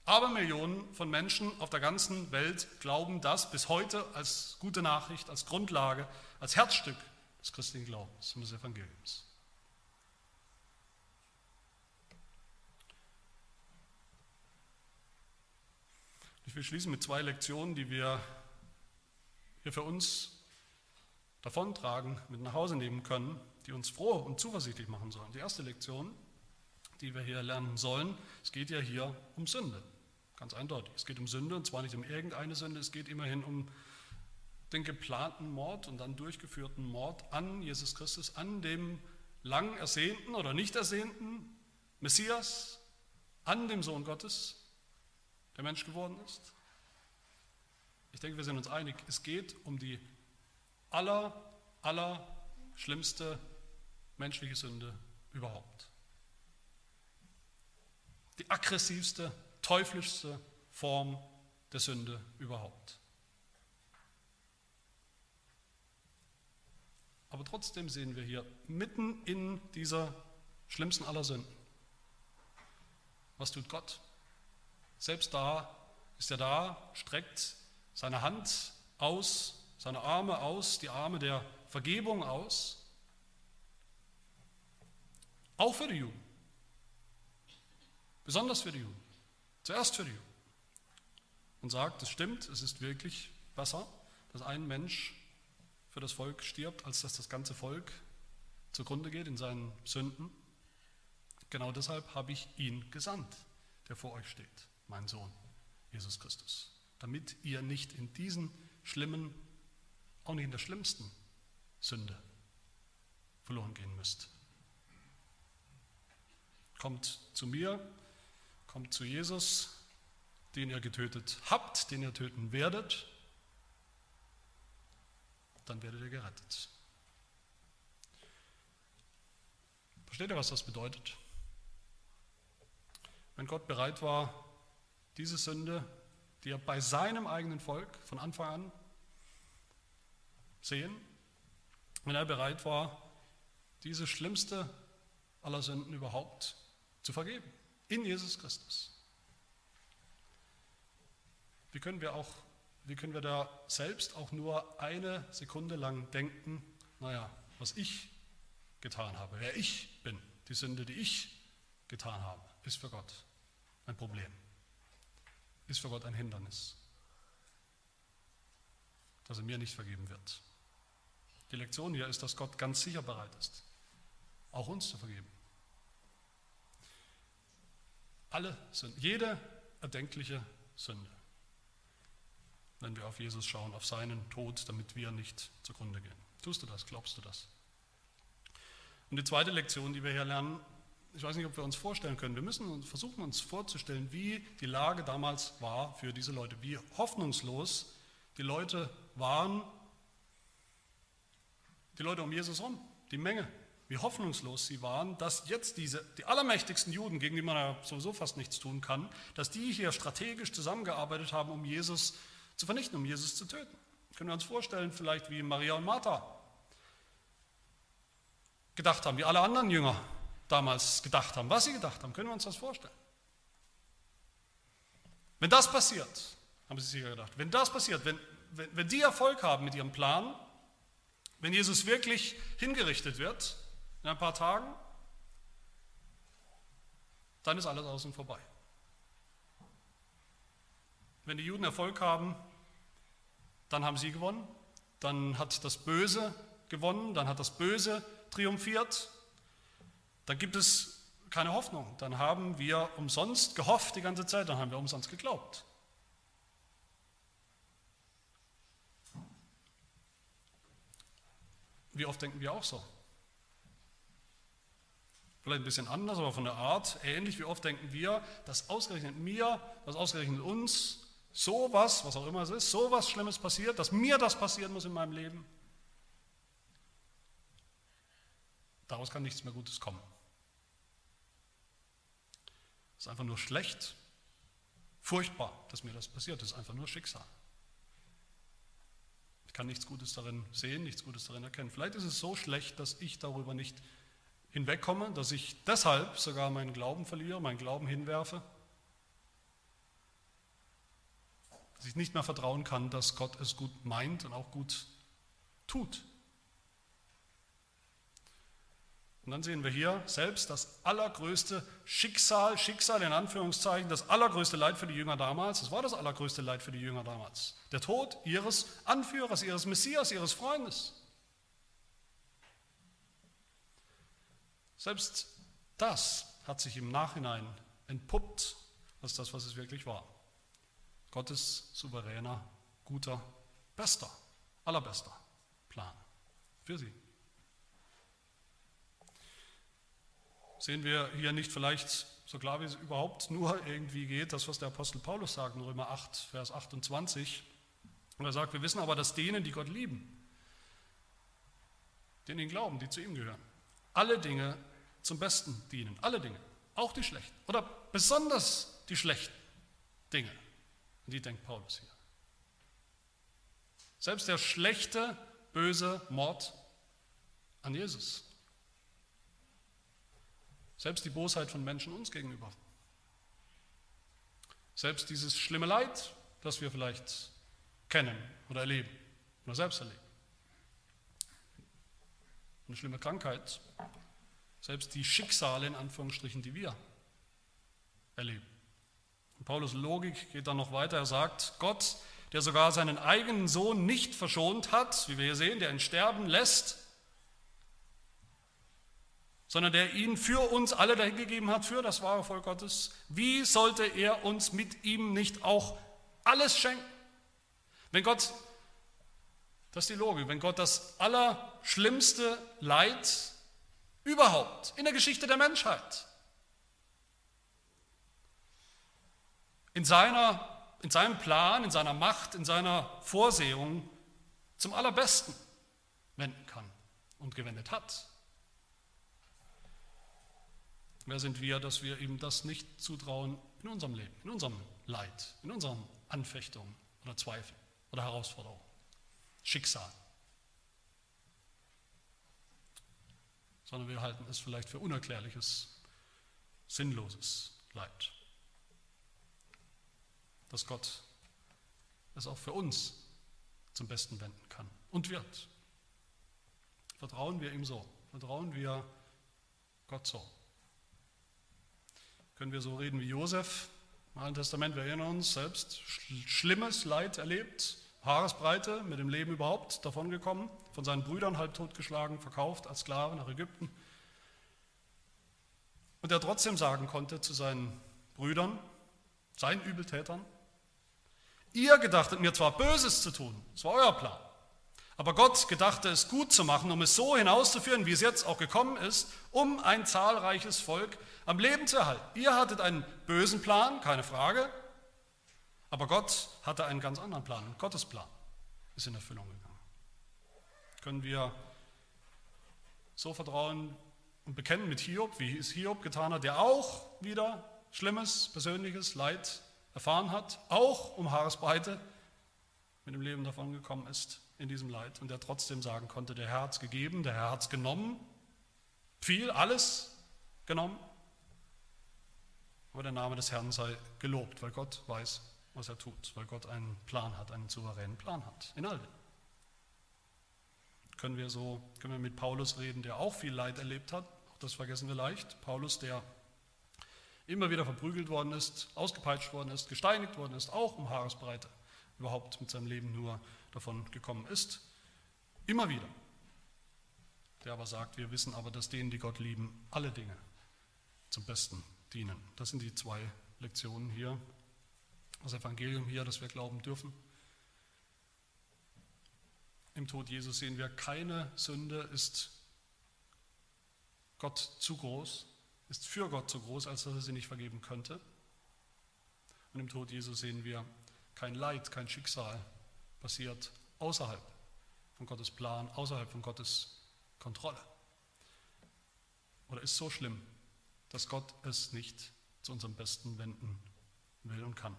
Abermillionen von Menschen auf der ganzen Welt glauben das bis heute als gute Nachricht, als Grundlage, als Herzstück des christlichen Glaubens und des Evangeliums. Ich will schließen mit zwei Lektionen, die wir hier für uns davontragen, mit nach Hause nehmen können, die uns froh und zuversichtlich machen sollen. Die erste Lektion, die wir hier lernen sollen, es geht ja hier um Sünde. Ganz eindeutig. Es geht um Sünde und zwar nicht um irgendeine Sünde, es geht immerhin um den geplanten Mord und dann durchgeführten Mord an Jesus Christus, an dem lang ersehnten oder nicht ersehnten Messias, an dem Sohn Gottes, der Mensch geworden ist? Ich denke, wir sind uns einig, es geht um die aller, aller schlimmste menschliche Sünde überhaupt. Die aggressivste, teuflischste Form der Sünde überhaupt. Aber trotzdem sehen wir hier mitten in dieser schlimmsten aller Sünden. Was tut Gott? Selbst da ist er da, streckt seine Hand aus, seine Arme aus, die Arme der Vergebung aus, auch für die Juden, besonders für die Juden, zuerst für die Juden, und sagt, es stimmt, es ist wirklich besser, dass ein Mensch für das Volk stirbt, als dass das ganze Volk zugrunde geht in seinen Sünden. Genau deshalb habe ich ihn gesandt, der vor euch steht, mein Sohn, Jesus Christus, damit ihr nicht in diesen schlimmen, auch nicht in der schlimmsten Sünde verloren gehen müsst. Kommt zu mir, kommt zu Jesus, den ihr getötet habt, den ihr töten werdet, dann werdet ihr gerettet. Versteht ihr, was das bedeutet? Wenn Gott bereit war, diese Sünde, die er bei seinem eigenen Volk von Anfang an sehen, wenn er bereit war, diese schlimmste aller Sünden überhaupt zu vergeben, in Jesus Christus. Wie können wir auch wie können wir da selbst auch nur eine Sekunde lang denken, naja, was ich getan habe, wer ich bin, die Sünde, die ich getan habe, ist für Gott ein Problem, ist für Gott ein Hindernis, dass er mir nicht vergeben wird. Die Lektion hier ist, dass Gott ganz sicher bereit ist, auch uns zu vergeben. Alle Sünden, jede erdenkliche Sünde wenn wir auf Jesus schauen, auf seinen Tod, damit wir nicht zugrunde gehen. Tust du das? Glaubst du das? Und die zweite Lektion, die wir hier lernen, ich weiß nicht, ob wir uns vorstellen können, wir müssen versuchen uns vorzustellen, wie die Lage damals war für diese Leute, wie hoffnungslos die Leute waren, die Leute um Jesus rum, die Menge, wie hoffnungslos sie waren, dass jetzt diese, die allermächtigsten Juden, gegen die man ja sowieso fast nichts tun kann, dass die hier strategisch zusammengearbeitet haben, um Jesus zu vernichten, um Jesus zu töten. Können wir uns vorstellen, vielleicht wie Maria und Martha gedacht haben, wie alle anderen Jünger damals gedacht haben, was sie gedacht haben, können wir uns das vorstellen. Wenn das passiert, haben sie sicher gedacht, wenn das passiert, wenn, wenn, wenn die Erfolg haben mit ihrem Plan, wenn Jesus wirklich hingerichtet wird in ein paar Tagen, dann ist alles außen vorbei. Wenn die Juden Erfolg haben, dann haben sie gewonnen, dann hat das Böse gewonnen, dann hat das Böse triumphiert, dann gibt es keine Hoffnung, dann haben wir umsonst gehofft die ganze Zeit, dann haben wir umsonst geglaubt. Wie oft denken wir auch so? Vielleicht ein bisschen anders, aber von der Art ähnlich. Wie oft denken wir, dass ausgerechnet mir, dass ausgerechnet uns sowas, was auch immer es ist, sowas Schlimmes passiert, dass mir das passieren muss in meinem Leben, daraus kann nichts mehr Gutes kommen. Es ist einfach nur schlecht, furchtbar, dass mir das passiert. Es ist einfach nur Schicksal. Ich kann nichts Gutes darin sehen, nichts Gutes darin erkennen. Vielleicht ist es so schlecht, dass ich darüber nicht hinwegkomme, dass ich deshalb sogar meinen Glauben verliere, meinen Glauben hinwerfe dass ich nicht mehr vertrauen kann, dass Gott es gut meint und auch gut tut. Und dann sehen wir hier selbst das allergrößte Schicksal, Schicksal in Anführungszeichen, das allergrößte Leid für die Jünger damals. Das war das allergrößte Leid für die Jünger damals. Der Tod ihres Anführers, ihres Messias, ihres Freundes. Selbst das hat sich im Nachhinein entpuppt als das, was es wirklich war. Gottes souveräner, guter, bester, allerbester Plan für sie. sehen wir hier nicht vielleicht so klar, wie es überhaupt nur irgendwie geht, das, was der Apostel Paulus sagt in Römer 8, Vers 28. Und er sagt, wir wissen aber, dass denen, die Gott lieben, denen ihn glauben, die zu ihm gehören, alle Dinge zum Besten dienen. Alle Dinge, auch die schlechten. Oder besonders die schlechten Dinge. Und die denkt Paulus hier. Selbst der schlechte, böse Mord an Jesus. Selbst die Bosheit von Menschen uns gegenüber. Selbst dieses schlimme Leid, das wir vielleicht kennen oder erleben oder selbst erleben. Eine schlimme Krankheit, selbst die Schicksale in Anführungsstrichen, die wir erleben. Und Paulus Logik geht dann noch weiter. Er sagt, Gott, der sogar seinen eigenen Sohn nicht verschont hat, wie wir hier sehen, der ihn sterben lässt, sondern der ihn für uns alle dahingegeben hat, für das wahre Volk Gottes, wie sollte er uns mit ihm nicht auch alles schenken? Wenn Gott, das ist die Logik, wenn Gott das allerschlimmste Leid überhaupt in der Geschichte der Menschheit in, seiner, in seinem Plan, in seiner Macht, in seiner Vorsehung zum allerbesten wenden kann und gewendet hat. Wer sind wir, dass wir ihm das nicht zutrauen in unserem Leben, in unserem Leid, in unseren Anfechtungen oder Zweifeln oder Herausforderungen, Schicksal? Sondern wir halten es vielleicht für unerklärliches, sinnloses Leid dass Gott es auch für uns zum Besten wenden kann und wird. Vertrauen wir ihm so, vertrauen wir Gott so. Können wir so reden wie Josef im Alten Testament, wir erinnern uns selbst, schlimmes Leid erlebt, Haaresbreite, mit dem Leben überhaupt davongekommen, von seinen Brüdern halb totgeschlagen, verkauft als Sklave nach Ägypten. Und er trotzdem sagen konnte zu seinen Brüdern, seinen Übeltätern, Ihr gedachtet mir zwar Böses zu tun, das war euer Plan, aber Gott gedachte es gut zu machen, um es so hinauszuführen, wie es jetzt auch gekommen ist, um ein zahlreiches Volk am Leben zu erhalten. Ihr hattet einen bösen Plan, keine Frage, aber Gott hatte einen ganz anderen Plan. Und Gottes Plan ist in Erfüllung gegangen. Können wir so vertrauen und bekennen mit Hiob, wie es Hiob getan hat, der auch wieder schlimmes persönliches Leid erfahren hat, auch um Haaresbreite mit dem Leben davon gekommen ist in diesem Leid und der trotzdem sagen konnte, der Herr hat gegeben, der Herr hat genommen, viel, alles genommen, aber der Name des Herrn sei gelobt, weil Gott weiß, was er tut, weil Gott einen Plan hat, einen souveränen Plan hat, in all dem. Können wir so, können wir mit Paulus reden, der auch viel Leid erlebt hat, auch das vergessen wir leicht. Paulus, der immer wieder verprügelt worden ist, ausgepeitscht worden ist, gesteinigt worden ist, auch um Haaresbreite überhaupt mit seinem Leben nur davon gekommen ist. Immer wieder. Der aber sagt, wir wissen aber, dass denen, die Gott lieben, alle Dinge zum Besten dienen. Das sind die zwei Lektionen hier, das Evangelium hier, das wir glauben dürfen. Im Tod Jesus sehen wir, keine Sünde ist Gott zu groß, ist für Gott so groß, als dass er sie nicht vergeben könnte. Und im Tod Jesu sehen wir, kein Leid, kein Schicksal passiert außerhalb von Gottes Plan, außerhalb von Gottes Kontrolle. Oder ist so schlimm, dass Gott es nicht zu unserem Besten wenden will und kann,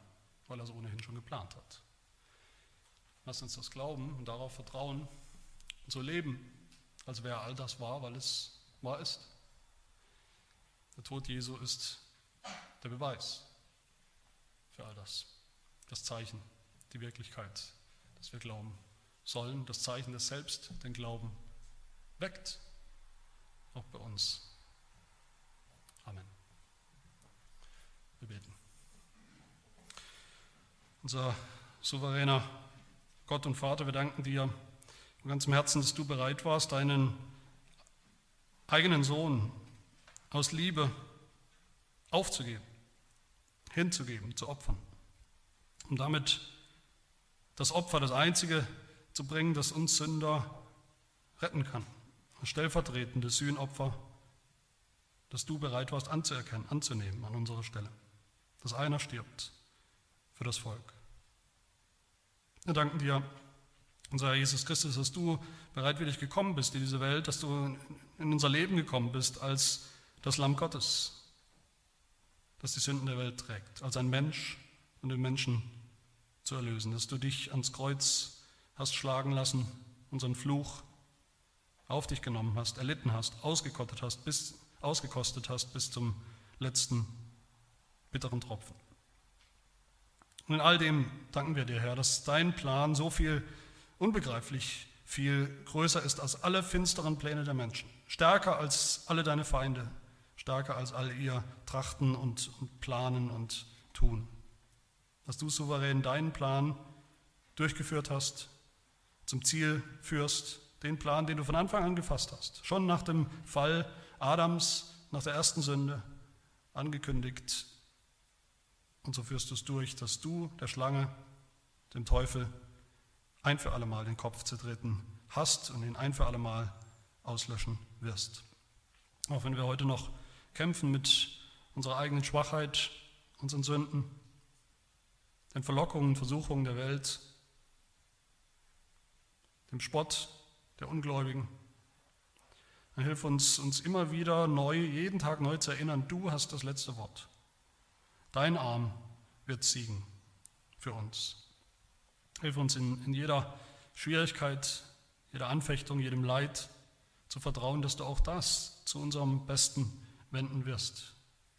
weil er es ohnehin schon geplant hat. Lass uns das glauben und darauf vertrauen und so leben, als wäre all das wahr, weil es wahr ist. Der Tod Jesu ist der Beweis für all das. Das Zeichen, die Wirklichkeit, dass wir glauben sollen, das Zeichen, das selbst den Glauben weckt, auch bei uns. Amen. Wir beten. Unser souveräner Gott und Vater, wir danken dir von ganzem Herzen, dass du bereit warst, deinen eigenen Sohn aus Liebe aufzugeben, hinzugeben, zu opfern, um damit das Opfer, das Einzige zu bringen, das uns Sünder retten kann. Das stellvertretende Sühnopfer das du bereit warst anzuerkennen, anzunehmen an unserer Stelle. Dass einer stirbt für das Volk. Wir danken dir, unser Jesus Christus, dass du bereitwillig gekommen bist in diese Welt, dass du in unser Leben gekommen bist als das Lamm Gottes, das die Sünden der Welt trägt, als ein Mensch und den Menschen zu erlösen, dass du dich ans Kreuz hast schlagen lassen, unseren Fluch auf dich genommen hast, erlitten hast, ausgekottet hast, bis, ausgekostet hast bis zum letzten bitteren Tropfen. Und in all dem danken wir dir, Herr, dass dein Plan so viel unbegreiflich viel größer ist als alle finsteren Pläne der Menschen, stärker als alle deine Feinde, stärker als all ihr Trachten und, und Planen und Tun. Dass du souverän deinen Plan durchgeführt hast, zum Ziel führst, den Plan, den du von Anfang an gefasst hast, schon nach dem Fall Adams, nach der ersten Sünde, angekündigt und so führst du es durch, dass du der Schlange, dem Teufel, ein für allemal den Kopf zertreten hast und ihn ein für allemal auslöschen wirst. Auch wenn wir heute noch kämpfen mit unserer eigenen Schwachheit, unseren Sünden, den Verlockungen, Versuchungen der Welt, dem Spott der Ungläubigen, dann hilf uns, uns immer wieder neu, jeden Tag neu zu erinnern, du hast das letzte Wort. Dein Arm wird siegen für uns. Hilf uns in, in jeder Schwierigkeit, jeder Anfechtung, jedem Leid zu vertrauen, dass du auch das zu unserem Besten wenden wirst,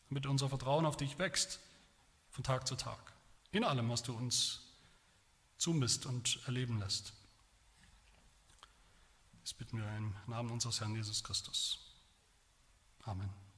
damit unser Vertrauen auf dich wächst von Tag zu Tag. In allem, was du uns zumisst und erleben lässt. Das bitten wir im Namen unseres Herrn Jesus Christus. Amen.